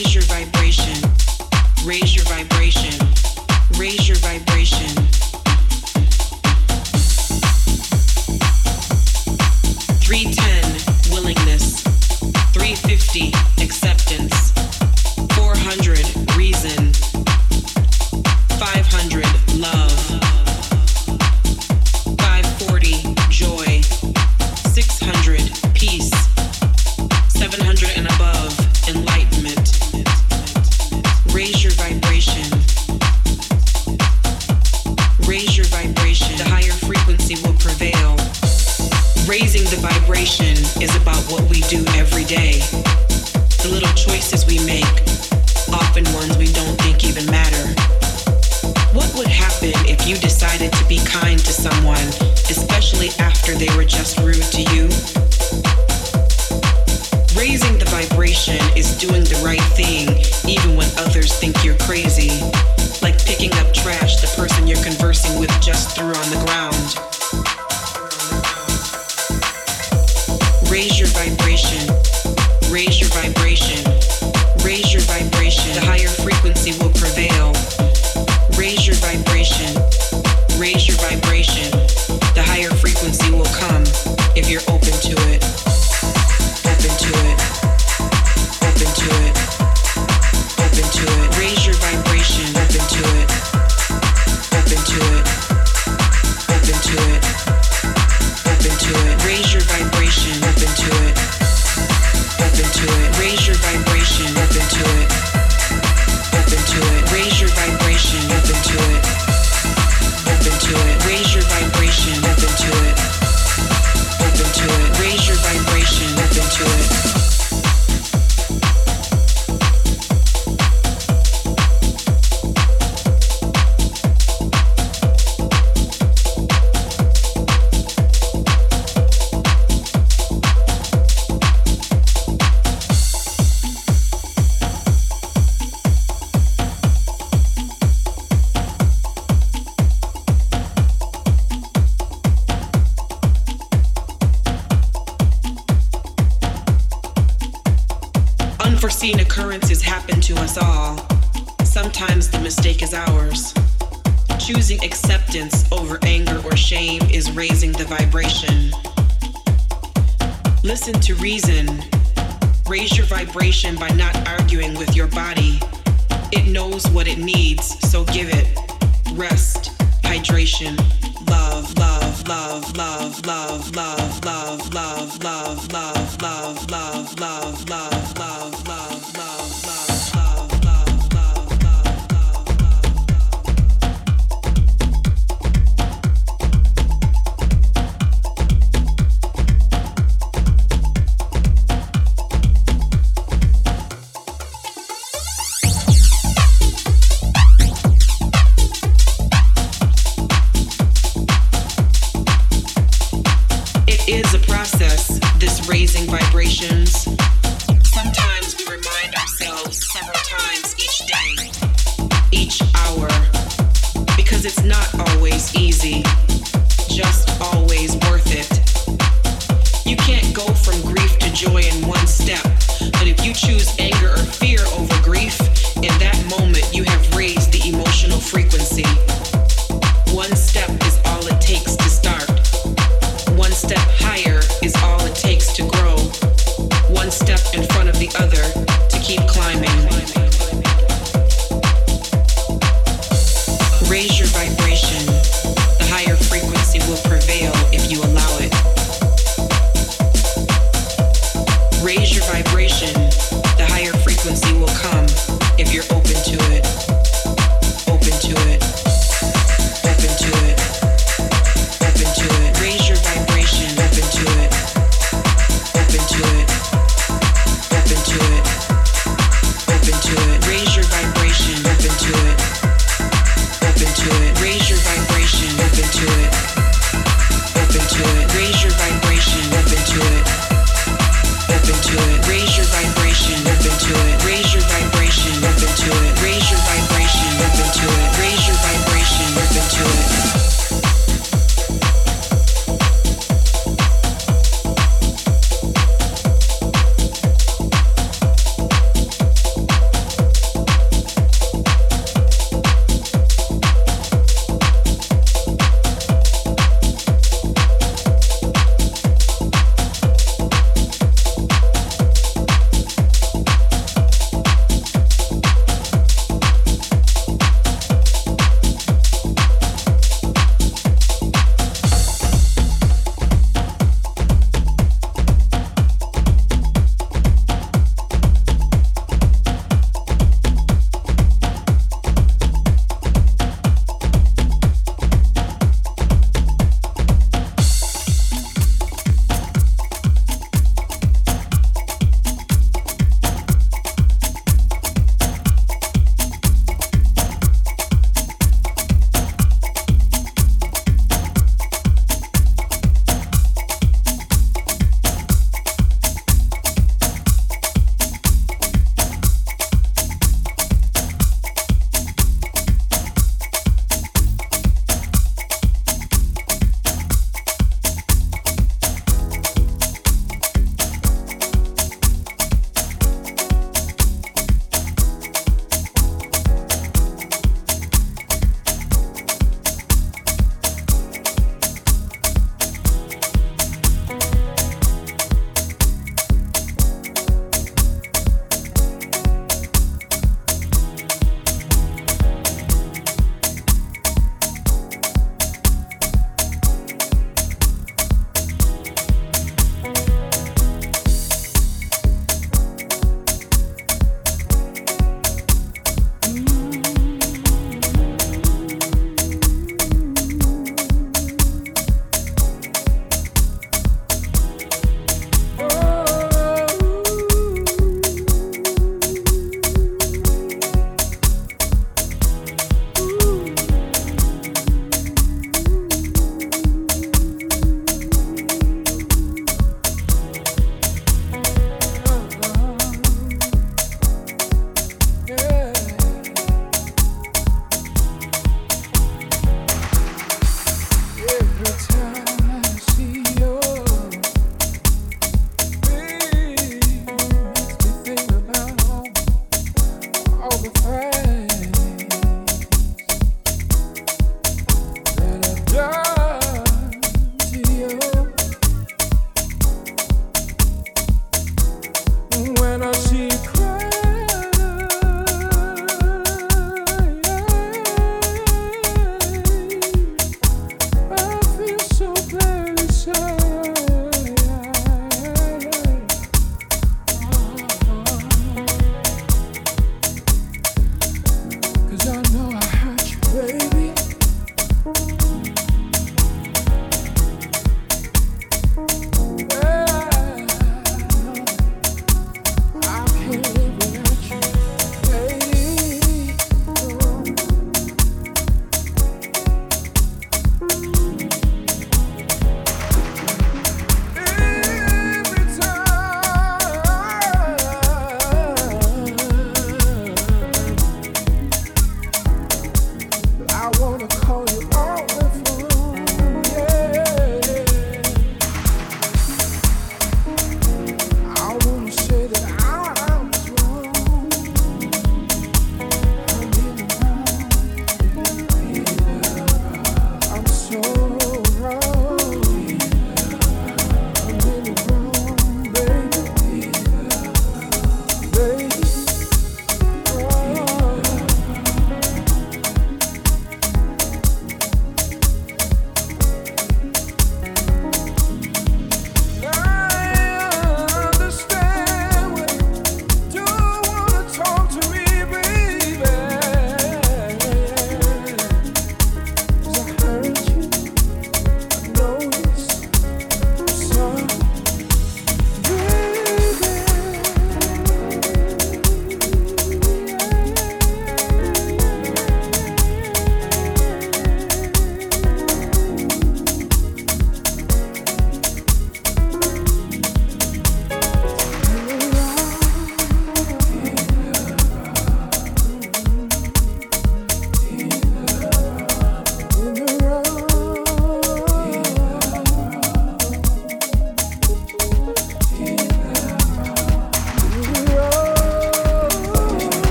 Raise your vibration. Raise your vibration. Raise your vibration. Three ten willingness. Three fifty.